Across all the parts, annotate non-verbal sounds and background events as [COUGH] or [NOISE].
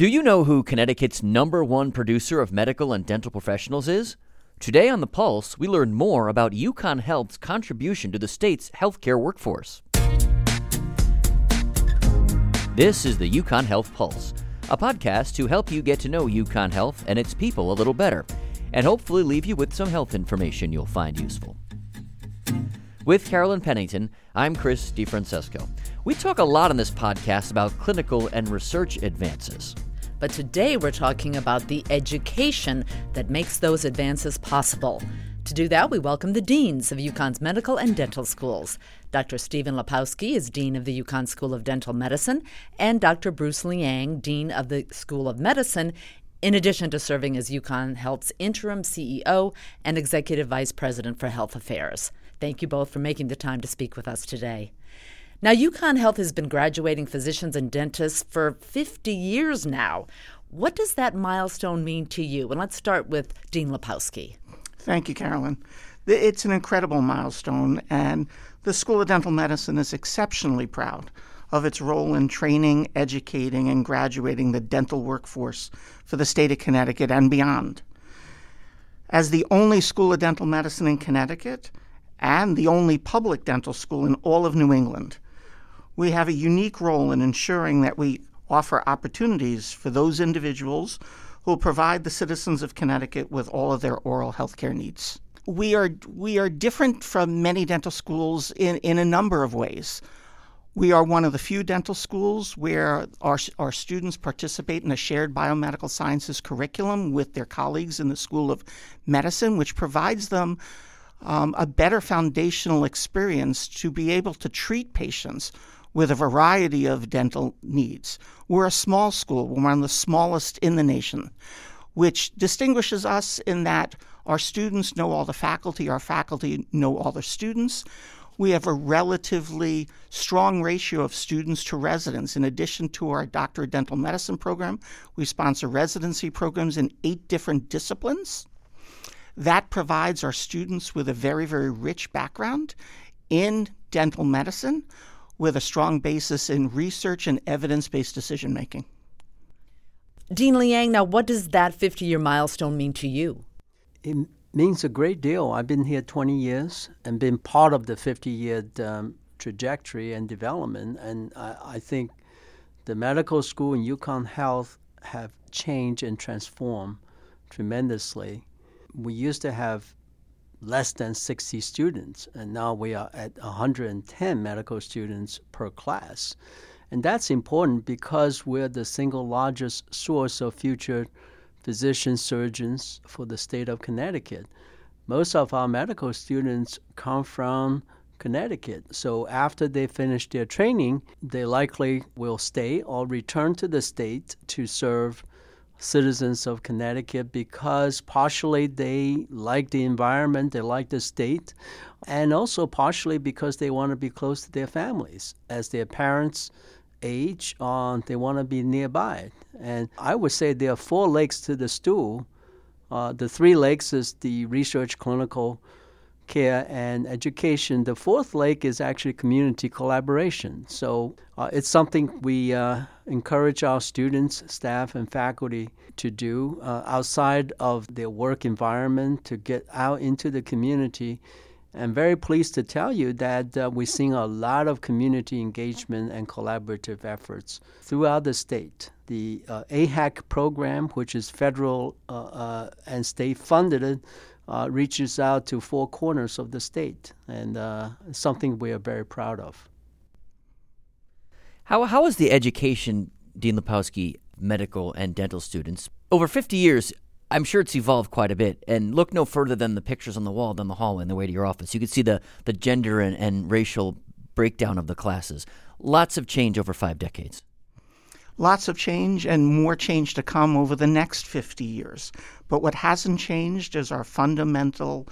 Do you know who Connecticut's number one producer of medical and dental professionals is? Today on The Pulse, we learn more about UConn Health's contribution to the state's healthcare workforce. This is the UConn Health Pulse, a podcast to help you get to know UConn Health and its people a little better, and hopefully leave you with some health information you'll find useful. With Carolyn Pennington, I'm Chris DeFrancesco. We talk a lot on this podcast about clinical and research advances. But today we're talking about the education that makes those advances possible. To do that, we welcome the deans of UConn's medical and dental schools. Dr. Stephen Lepowsky is Dean of the UConn School of Dental Medicine, and Dr. Bruce Liang, Dean of the School of Medicine, in addition to serving as UConn Health's interim CEO and Executive Vice President for Health Affairs. Thank you both for making the time to speak with us today. Now, UConn Health has been graduating physicians and dentists for 50 years now. What does that milestone mean to you? And let's start with Dean Lepowsky. Thank you, Carolyn. It's an incredible milestone, and the School of Dental Medicine is exceptionally proud of its role in training, educating, and graduating the dental workforce for the state of Connecticut and beyond. As the only School of Dental Medicine in Connecticut and the only public dental school in all of New England, we have a unique role in ensuring that we offer opportunities for those individuals who will provide the citizens of Connecticut with all of their oral health care needs. We are, we are different from many dental schools in, in a number of ways. We are one of the few dental schools where our, our students participate in a shared biomedical sciences curriculum with their colleagues in the School of Medicine, which provides them um, a better foundational experience to be able to treat patients with a variety of dental needs. We're a small school, we're one of the smallest in the nation, which distinguishes us in that our students know all the faculty, our faculty know all the students. We have a relatively strong ratio of students to residents. In addition to our Doctor of Dental Medicine program, we sponsor residency programs in eight different disciplines. That provides our students with a very, very rich background in dental medicine with a strong basis in research and evidence based decision making. Dean Liang, now what does that 50 year milestone mean to you? It means a great deal. I've been here 20 years and been part of the 50 year um, trajectory and development. And I, I, think the medical school and UConn Health have changed and transformed tremendously. We used to have less than 60 students, and now we are at 110 medical students per class. And that's important because we're the single largest source of future physician surgeons for the state of Connecticut. Most of our medical students come from Connecticut. So after they finish their training, they likely will stay or return to the state to serve citizens of Connecticut because partially they like the environment, they like the state, and also partially because they want to be close to their families. As their parents age, uh, they want to be nearby. And I would say there are four legs to the stool. Uh, the three legs is the research, clinical, care and education. The fourth leg is actually community collaboration. So uh, it's something we uh, encourage our students, staff, and faculty to do uh, outside of their work environment to get out into the community. I'm very pleased to tell you that uh, we're seeing a lot of community engagement and collaborative efforts throughout the state. The uh, AHEC program, which is federal uh, and state funded, uh, reaches out to four corners of the state, and uh, something we are very proud of. How how is the education, Dean Lepowsky, medical and dental students over 50 years? I'm sure it's evolved quite a bit. And look no further than the pictures on the wall down the hallway on the way to your office. You can see the the gender and, and racial breakdown of the classes. Lots of change over five decades lots of change and more change to come over the next 50 years. But what hasn't changed is our fundamental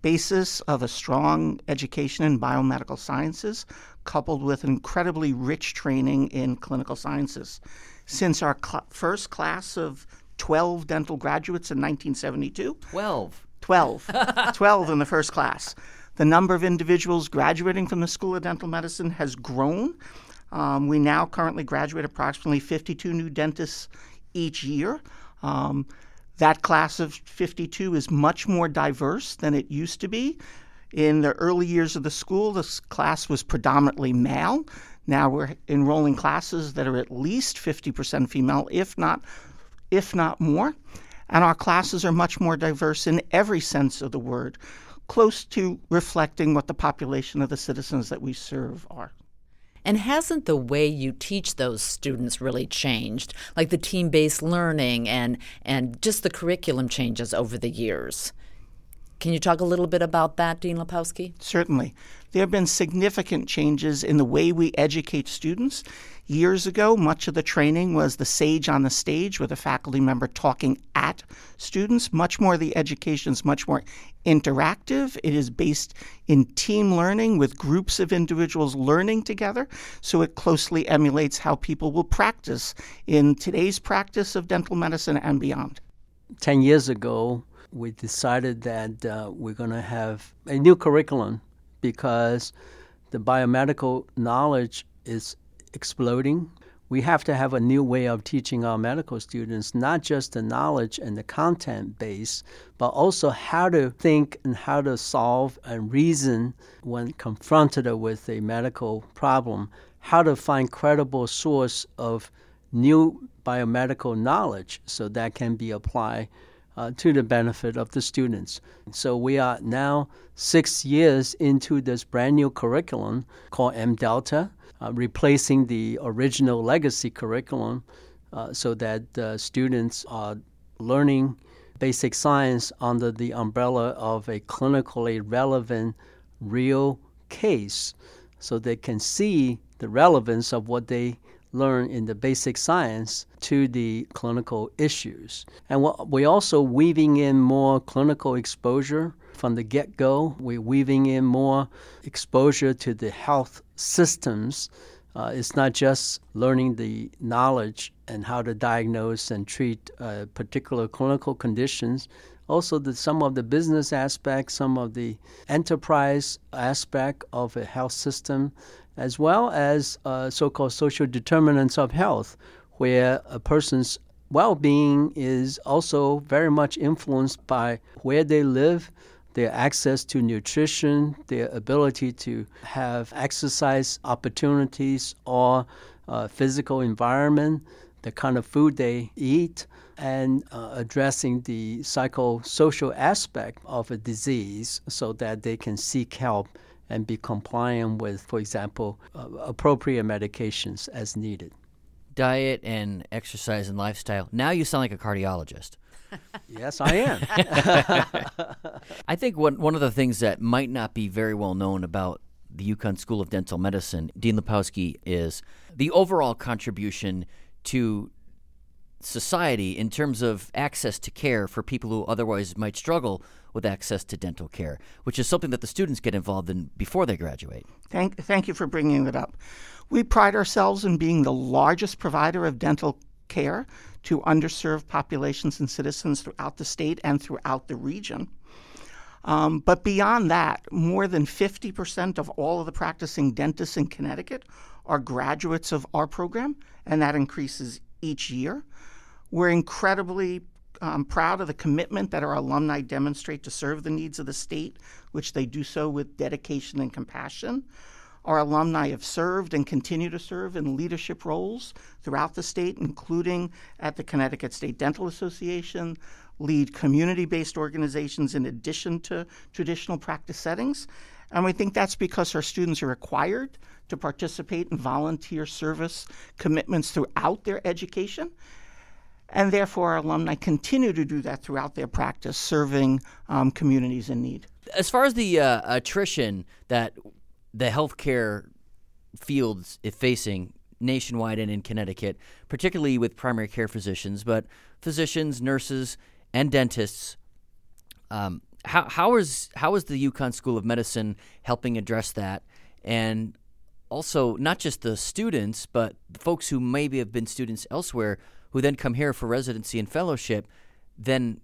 basis of a strong education in biomedical sciences, coupled with incredibly rich training in clinical sciences. Since our cl- first class of 12 dental graduates in 1972, 12. 12. [LAUGHS] 12 in the first class. The number of individuals graduating from the School of Dental Medicine has grown um, we now currently graduate approximately 52 new dentists each year. Um, that class of 52 is much more diverse than it used to be. In the early years of the school, this class was predominantly male. Now we're enrolling classes that are at least 50% female, if not if not more. And our classes are much more diverse in every sense of the word, close to reflecting what the population of the citizens that we serve are. And hasn't the way you teach those students really changed? Like the team based learning and, and just the curriculum changes over the years? Can you talk a little bit about that, Dean Lepowsky? Certainly. There have been significant changes in the way we educate students. Years ago, much of the training was the sage on the stage with a faculty member talking at students. Much more the education is much more interactive. It is based in team learning with groups of individuals learning together. So it closely emulates how people will practice in today's practice of dental medicine and beyond. 10 years ago, we decided that uh, we're going to have a new curriculum because the biomedical knowledge is exploding. We have to have a new way of teaching our medical students, not just the knowledge and the content base, but also how to think and how to solve and reason when confronted with a medical problem, how to find credible source of new biomedical knowledge so that can be applied uh, to the benefit of the students. So we are now six years into this brand new curriculum called M Delta, uh, replacing the original legacy curriculum uh, so that students are learning basic science under the umbrella of a clinically relevant real case so they can see the relevance of what they learn in the basic science to the clinical issues. And we're also weaving in more clinical exposure from the get go. We're weaving in more exposure to the health systems. Uh, it's not just learning the knowledge and how to diagnose and treat uh, particular clinical conditions, also the, some of the business aspects, some of the enterprise aspect of a health system, as well as uh, so-called social determinants of health, where a person's well-being is also very much influenced by where they live, their access to nutrition, their ability to have exercise opportunities or uh, physical environment, the kind of food they eat, and uh, addressing the psychosocial aspect of a disease so that they can seek help and be compliant with, for example, uh, appropriate medications as needed. Diet and exercise and lifestyle. Now you sound like a cardiologist. yes, I am. [LAUGHS] I think one, one of the things that might not be very well known about the UConn School of Dental Medicine, Dean Lepowsky, is the overall contribution to society in terms of access to care for people who otherwise might struggle with access to dental care, which is something that the students get involved in before they graduate. Thank, thank you for bringing that up. We pride ourselves in being the largest provider of dental care to underserved populations and citizens throughout the state and throughout the region. Um, but beyond that, more than 50% of all of the practicing dentists in Connecticut are graduates of our program, and that increases each year. We're incredibly um, proud of the commitment that our alumni demonstrate to serve the needs of the state, which they do so with dedication and compassion. Our alumni have served and continue to serve in leadership roles throughout the state, including at the Connecticut State Dental Association, lead community based organizations in addition to traditional practice settings. And we think that's because our students are required to participate in volunteer service commitments throughout their education. And therefore, our alumni continue to do that throughout their practice, serving um, communities in need. As far as the uh, attrition that the healthcare fields is facing nationwide and in Connecticut, particularly with primary care physicians, but physicians, nurses, and dentists. Um, how, how is how is the UConn School of Medicine helping address that? And also, not just the students, but the folks who maybe have been students elsewhere who then come here for residency and fellowship, then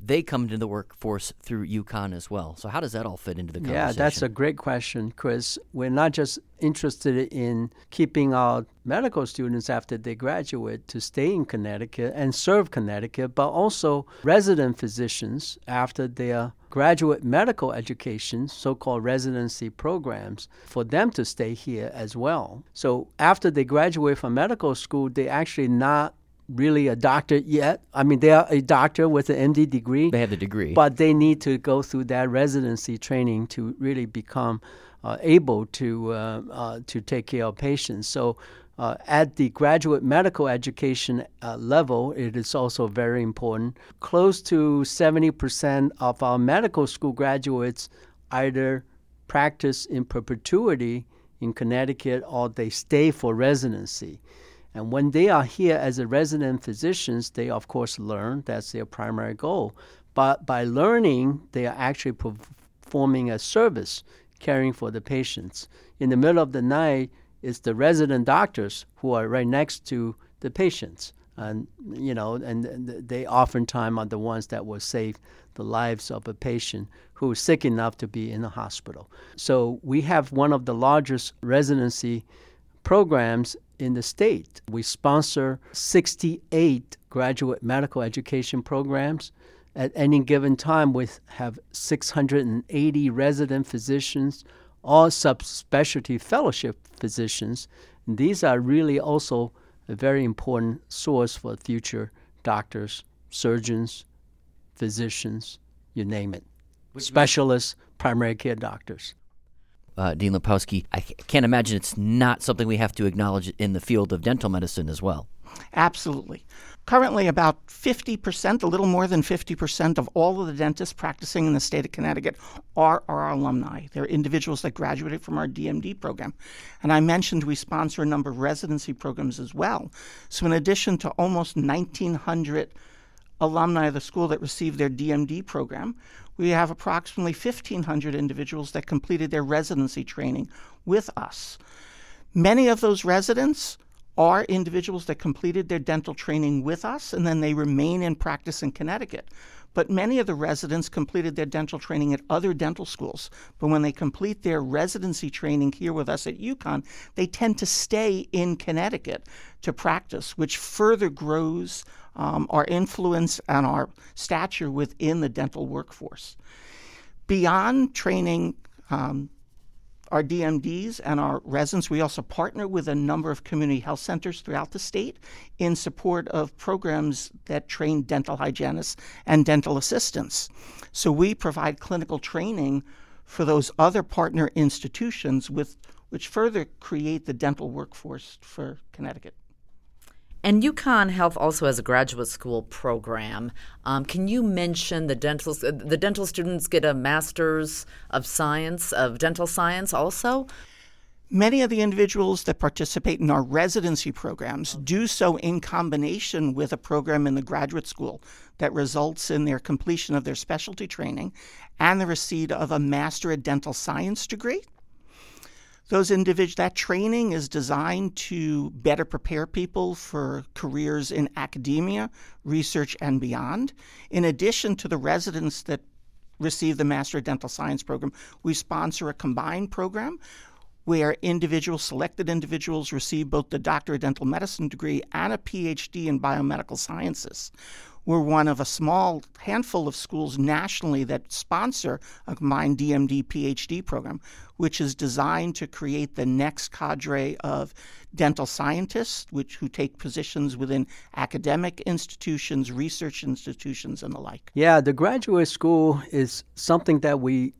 they come into the workforce through UConn as well. So how does that all fit into the conversation? Yeah, that's a great question, Chris. We're not just interested in keeping our medical students after they graduate to stay in Connecticut and serve Connecticut, but also resident physicians after their graduate medical education, so called residency programs, for them to stay here as well. So after they graduate from medical school, they actually not really a doctor yet. I mean, they are a doctor with an MD degree. They have the degree. But they need to go through that residency training to really become uh, able to, uh, uh, to take care of patients. So uh, at the graduate medical education uh, level, it is also very important. Close to 70% of our medical school graduates either practice in perpetuity in Connecticut or they stay for residency. And when they are here as a resident physicians, they of course learn. That's their primary goal. But by learning, they are actually performing a service, caring for the patients. In the middle of the night, it's the resident doctors who are right next to the patients. And you know, and they oftentimes are the ones that will save the lives of a patient who is sick enough to be in the hospital. So we have one of the largest residency programs in the state. We sponsor 68 graduate medical education programs. At any given time, we have 680 resident physicians, all subspecialty fellowship physicians. And these are really also a very important source for future doctors, surgeons, physicians, you name it, specialists, primary care doctors uh, Dean Lepowsky, I can't imagine it's not something we have to acknowledge in the field of dental medicine as well. Absolutely. Currently, about 50%, a little more than 50% of all of the dentists practicing in the state of Connecticut are our alumni. They're individuals that graduated from our DMD program. And I mentioned we sponsor a number of residency programs as well. So, in addition to almost 1,900 alumni of the school that received their DMD program, we have approximately 1,500 individuals that completed their residency training with us. Many of those residents are individuals that completed their dental training with us and then they remain in practice in Connecticut. But many of the residents completed their dental training at other dental schools. But when they complete their residency training here with us at UConn, they tend to stay in Connecticut to practice, which further grows um, our influence and our stature within the dental workforce. Beyond training um, our DMDs and our residents, we also partner with a number of community health centers throughout the state in support of programs that train dental hygienists and dental assistants. So we provide clinical training for those other partner institutions with which further create the dental workforce for Connecticut. And UConn Health also has a graduate school program. Um, can you mention the dental the dental students get a master's of science of dental science also? Many of the individuals that participate in our residency programs do so in combination with a program in the graduate school that results in their completion of their specialty training and the receipt of a Master of Dental Science degree those individuals that training is designed to better prepare people for careers in academia research and beyond. In addition to the residents that receive the master of dental science program we sponsor a combined program where individuals selected individuals receive both the doctor of dental medicine degree and a phd in biomedical sciences we're one of a small handful of schools nationally that sponsor a combined DMD PhD program, which is designed to create the next cadre of dental scientists, which who take positions within academic institutions, research institutions, and the like. Yeah, the graduate school is something that we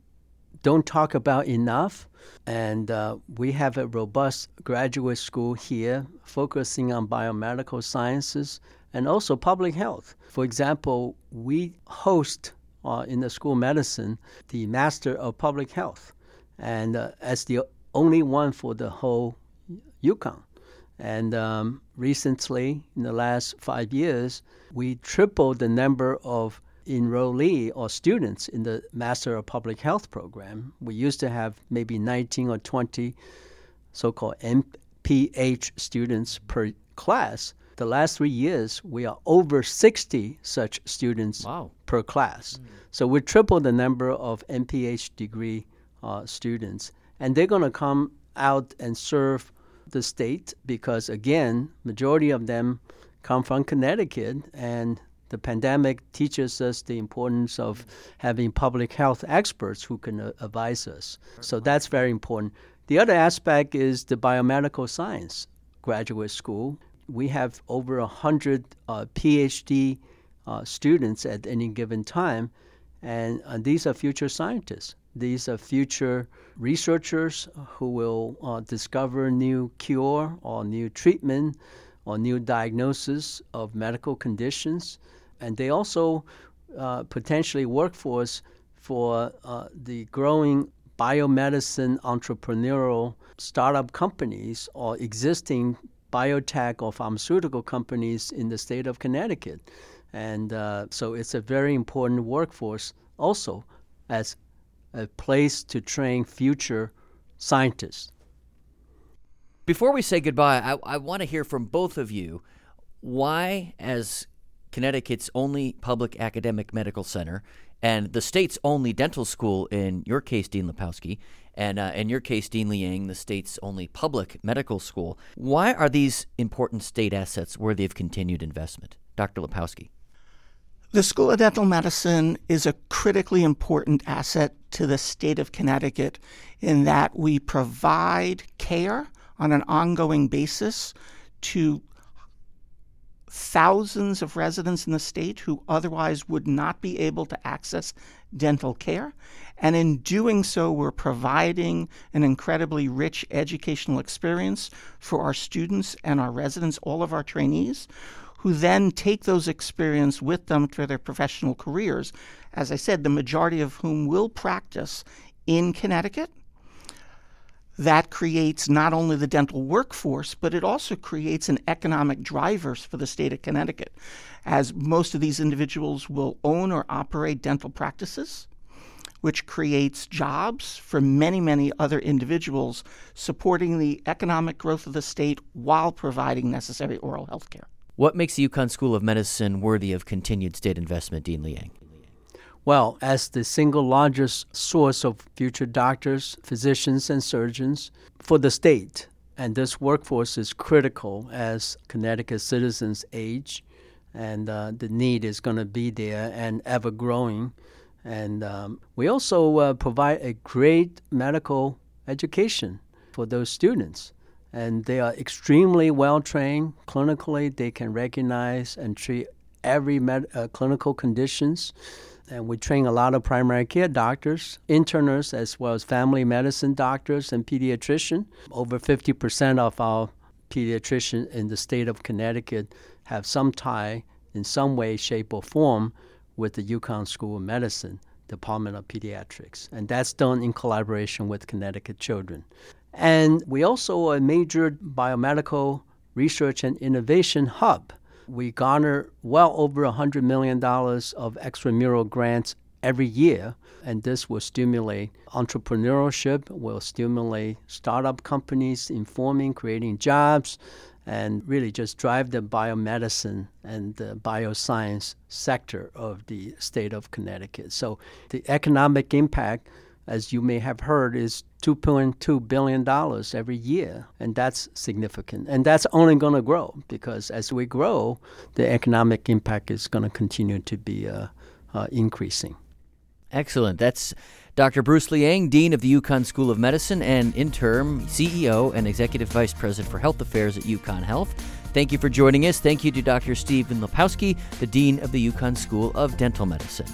don't talk about enough. And uh, we have a robust graduate school here focusing on biomedical sciences and also public health. For example, we host uh, in the school of medicine the Master of Public Health, and uh, as the only one for the whole UConn. And um, recently, in the last five years, we tripled the number of enrollee or students in the Master of Public Health program. We used to have maybe 19 or 20 so-called MPH students per class the last three years, we are over 60 such students wow. per class. Mm. So we triple the number of MPH degree uh, students. And they're going to come out and serve the state because, again, majority of them come from Connecticut. And the pandemic teaches us the importance of having public health experts who can uh, advise us. So that's very important. The other aspect is the biomedical science graduate school. We have over 100 uh, PhD uh, students at any given time, and uh, these are future scientists. These are future researchers who will uh, discover new cure or new treatment or new diagnosis of medical conditions. And they also uh, potentially work for us for the growing biomedicine entrepreneurial startup companies or existing biotech or pharmaceutical companies in the state of Connecticut. And uh, so it's a very important workforce also as a place to train future scientists. Before we say goodbye, I, I want to hear from both of you why, as Connecticut's only public academic medical center and the state's only dental school, in your case, Dean Lepowsky, and uh, in your case, Dean Liang, the state's only public medical school. Why are these important state assets worthy of continued investment? Dr. Lepowsky. The School of Dental Medicine is a critically important asset to the state of Connecticut in that we provide care on an ongoing basis to thousands of residents in the state who otherwise would not be able to access dental care. And in doing so, we're providing an incredibly rich educational experience for our students and our residents, all of our trainees, who then take those experience with them for their professional careers. As I said, the majority of whom will practice in Connecticut that creates not only the dental workforce, but it also creates an economic drivers for the state of Connecticut, as most of these individuals will own or operate dental practices, which creates jobs for many, many other individuals, supporting the economic growth of the state while providing necessary oral health care. What makes the UConn School of Medicine worthy of continued state investment, Dean Liang? Well, as the single largest source of future doctors, physicians, and surgeons for the state, and this workforce is critical as Connecticut citizens age, and uh, the need is going to be there and ever growing. And um, we also uh, provide a great medical education for those students. And they are extremely well trained clinically. They can recognize and treat every med- uh, clinical conditions and we train a lot of primary care doctors, internists, as well as family medicine doctors and pediatricians. Over 50% of our pediatricians in the state of Connecticut have some tie in some way, shape, or form with the UConn School of Medicine, Department of Pediatrics. And that's done in collaboration with Connecticut Children. And we also are a major biomedical research and innovation hub we garner well over $100 million of extramural grants every year. And this will stimulate entrepreneurship, will stimulate startup companies informing, creating jobs, and really just drive the biomedicine and the bioscience sector of the state of Connecticut. So the economic impact as you may have heard, is $2.2 billion every year. And that's significant. And that's only going to grow because as we grow, the economic impact is going to continue to be uh, uh, increasing. Excellent. That's Dr. Bruce Liang, Dean of the UConn School of Medicine and interim CEO and Executive Vice President for Health Affairs at UConn Health. Thank you for joining us. Thank you to Dr. Stephen Lepowsky, the Dean of the UConn School of Dental Medicine.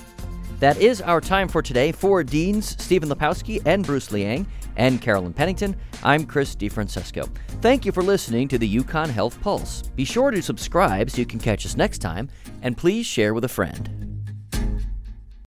That is our time for today. For Deans Stephen Lepowsky and Bruce Liang and Carolyn Pennington, I'm Chris DeFrancesco. Thank you for listening to the UConn Health Pulse. Be sure to subscribe so you can catch us next time, and please share with a friend.